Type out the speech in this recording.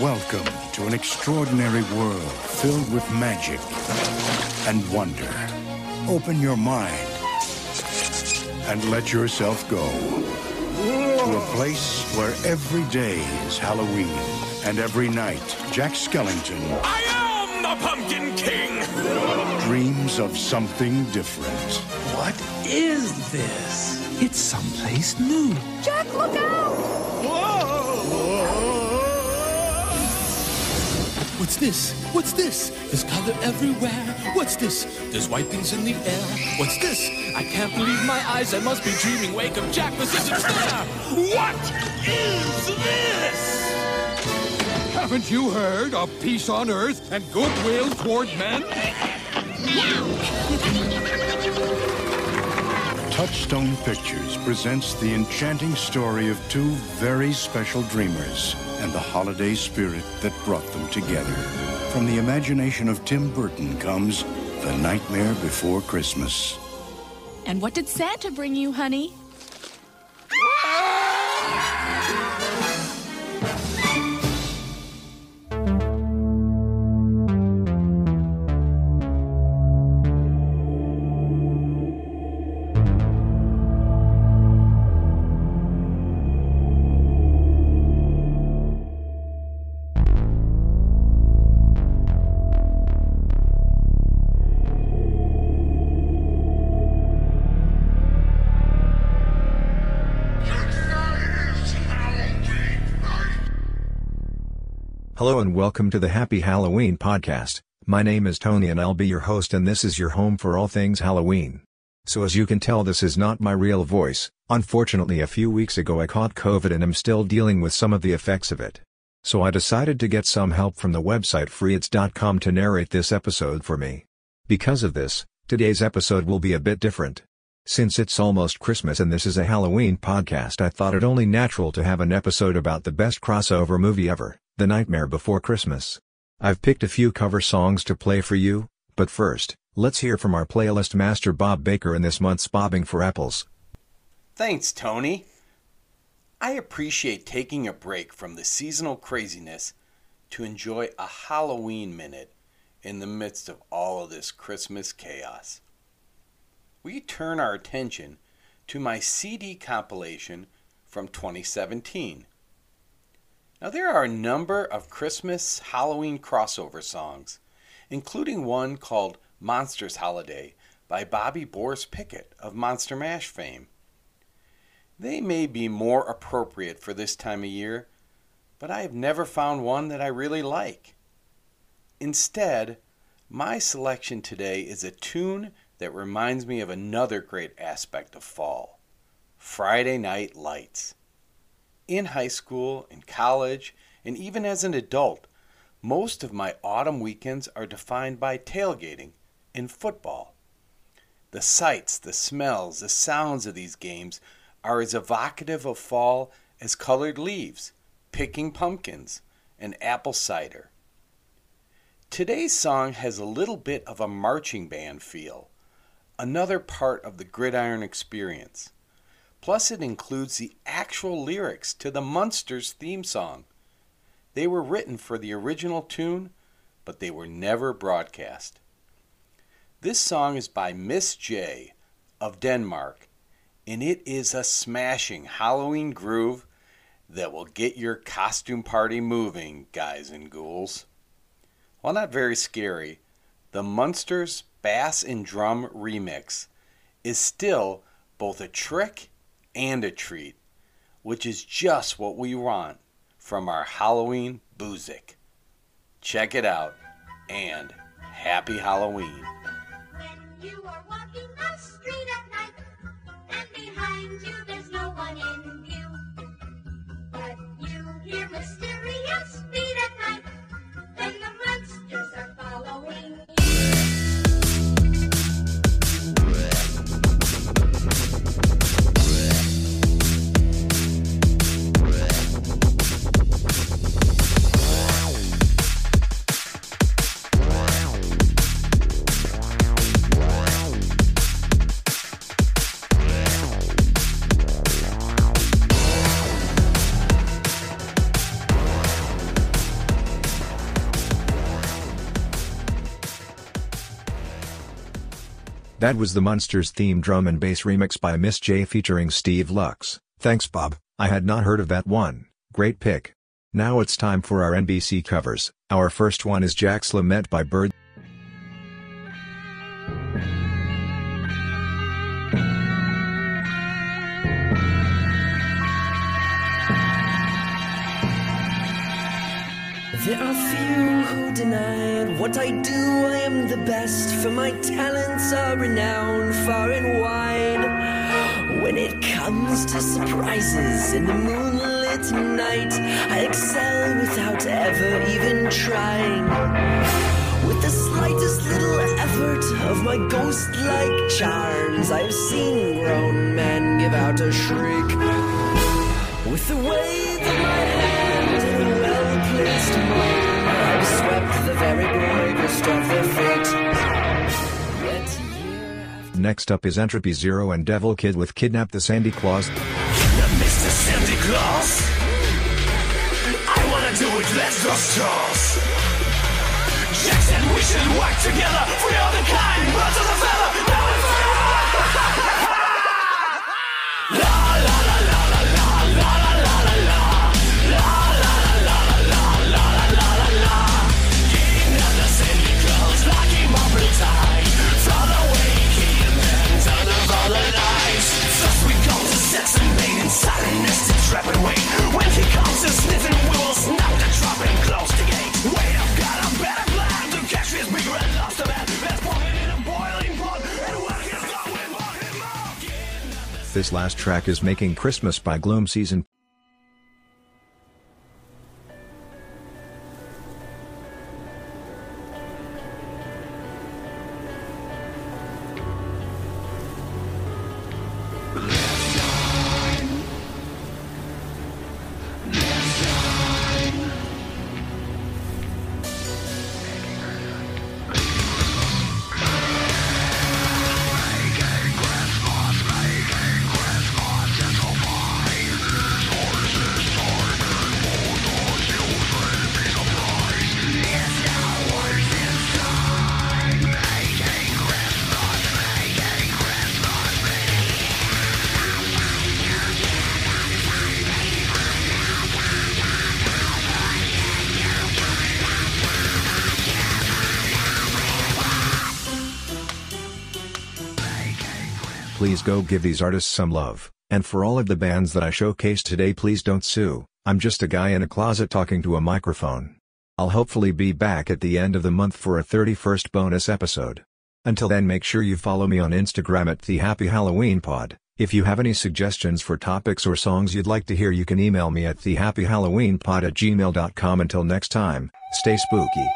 Welcome to an extraordinary world filled with magic and wonder. Open your mind and let yourself go to a place where every day is Halloween and every night Jack Skellington I am the Pumpkin King! dreams of something different. What is this? It's someplace new. Jack, look out! What's this? What's this? There's color everywhere. What's this? There's white things in the air. What's this? I can't believe my eyes. I must be dreaming. Wake up, Jack. This isn't fair. What is this? Haven't you heard of peace on earth and goodwill toward men? Touchstone Pictures presents the enchanting story of two very special dreamers and the holiday spirit that brought them together. From the imagination of Tim Burton comes The Nightmare Before Christmas. And what did Santa bring you, honey? Hello and welcome to the Happy Halloween podcast. My name is Tony and I'll be your host and this is your home for all things Halloween. So as you can tell this is not my real voice, unfortunately a few weeks ago I caught COVID and am still dealing with some of the effects of it. So I decided to get some help from the website freetts.com to narrate this episode for me. Because of this, today's episode will be a bit different. Since it's almost Christmas and this is a Halloween podcast I thought it only natural to have an episode about the best crossover movie ever, The Nightmare Before Christmas. I've picked a few cover songs to play for you, but first, let's hear from our playlist master Bob Baker in this month's Bobbing for Apples. Thanks, Tony. I appreciate taking a break from the seasonal craziness to enjoy a Halloween minute in the midst of all of this Christmas chaos. We turn our attention to my CD compilation from 2017. Now, there are a number of Christmas Halloween crossover songs, including one called Monsters Holiday by Bobby Boris Pickett of Monster Mash fame. They may be more appropriate for this time of year, but I have never found one that I really like. Instead, my selection today is a tune that reminds me of another great aspect of fall Friday Night Lights. In high school, in college, and even as an adult, most of my autumn weekends are defined by tailgating and football. The sights, the smells, the sounds of these games are as evocative of fall as colored leaves, picking pumpkins, and apple cider. Today's song has a little bit of a marching band feel, another part of the gridiron experience. Plus, it includes the actual lyrics to the Munsters theme song. They were written for the original tune, but they were never broadcast. This song is by Miss J of Denmark, and it is a smashing Halloween groove that will get your costume party moving, guys and ghouls. While not very scary, the Munsters Bass and Drum remix is still both a trick and a treat, which is just what we want from our Halloween boozic. Check it out, and happy Halloween. No in view, but you hear mysterious That was the Munsters theme drum and bass remix by Miss J featuring Steve Lux. Thanks Bob, I had not heard of that one, great pick. Now it's time for our NBC covers, our first one is Jack's Lament by Bird. There are few who deny. What I do, I am the best, for my talents are renowned far and wide. When it comes to surprises in the moonlit night, I excel without ever even trying. With the slightest little effort of my ghost like charms, I have seen grown men give out a shriek. With the wave of my hand and a well-placed moan, I've Next up is Entropy Zero and Devil Kid with Kidnap the Sandy Claws. Mr. Santa Claus. I wanna do it, let's go. Jackson, we should work together. The kind, birds of the feather. Now and This last track is Making Christmas by Gloom Season. Please go give these artists some love, and for all of the bands that I showcased today please don't sue, I'm just a guy in a closet talking to a microphone. I'll hopefully be back at the end of the month for a 31st bonus episode. Until then make sure you follow me on Instagram at the Happy Halloween Pod. If you have any suggestions for topics or songs you'd like to hear you can email me at thehappyhalloweenpod at gmail.com until next time, stay spooky.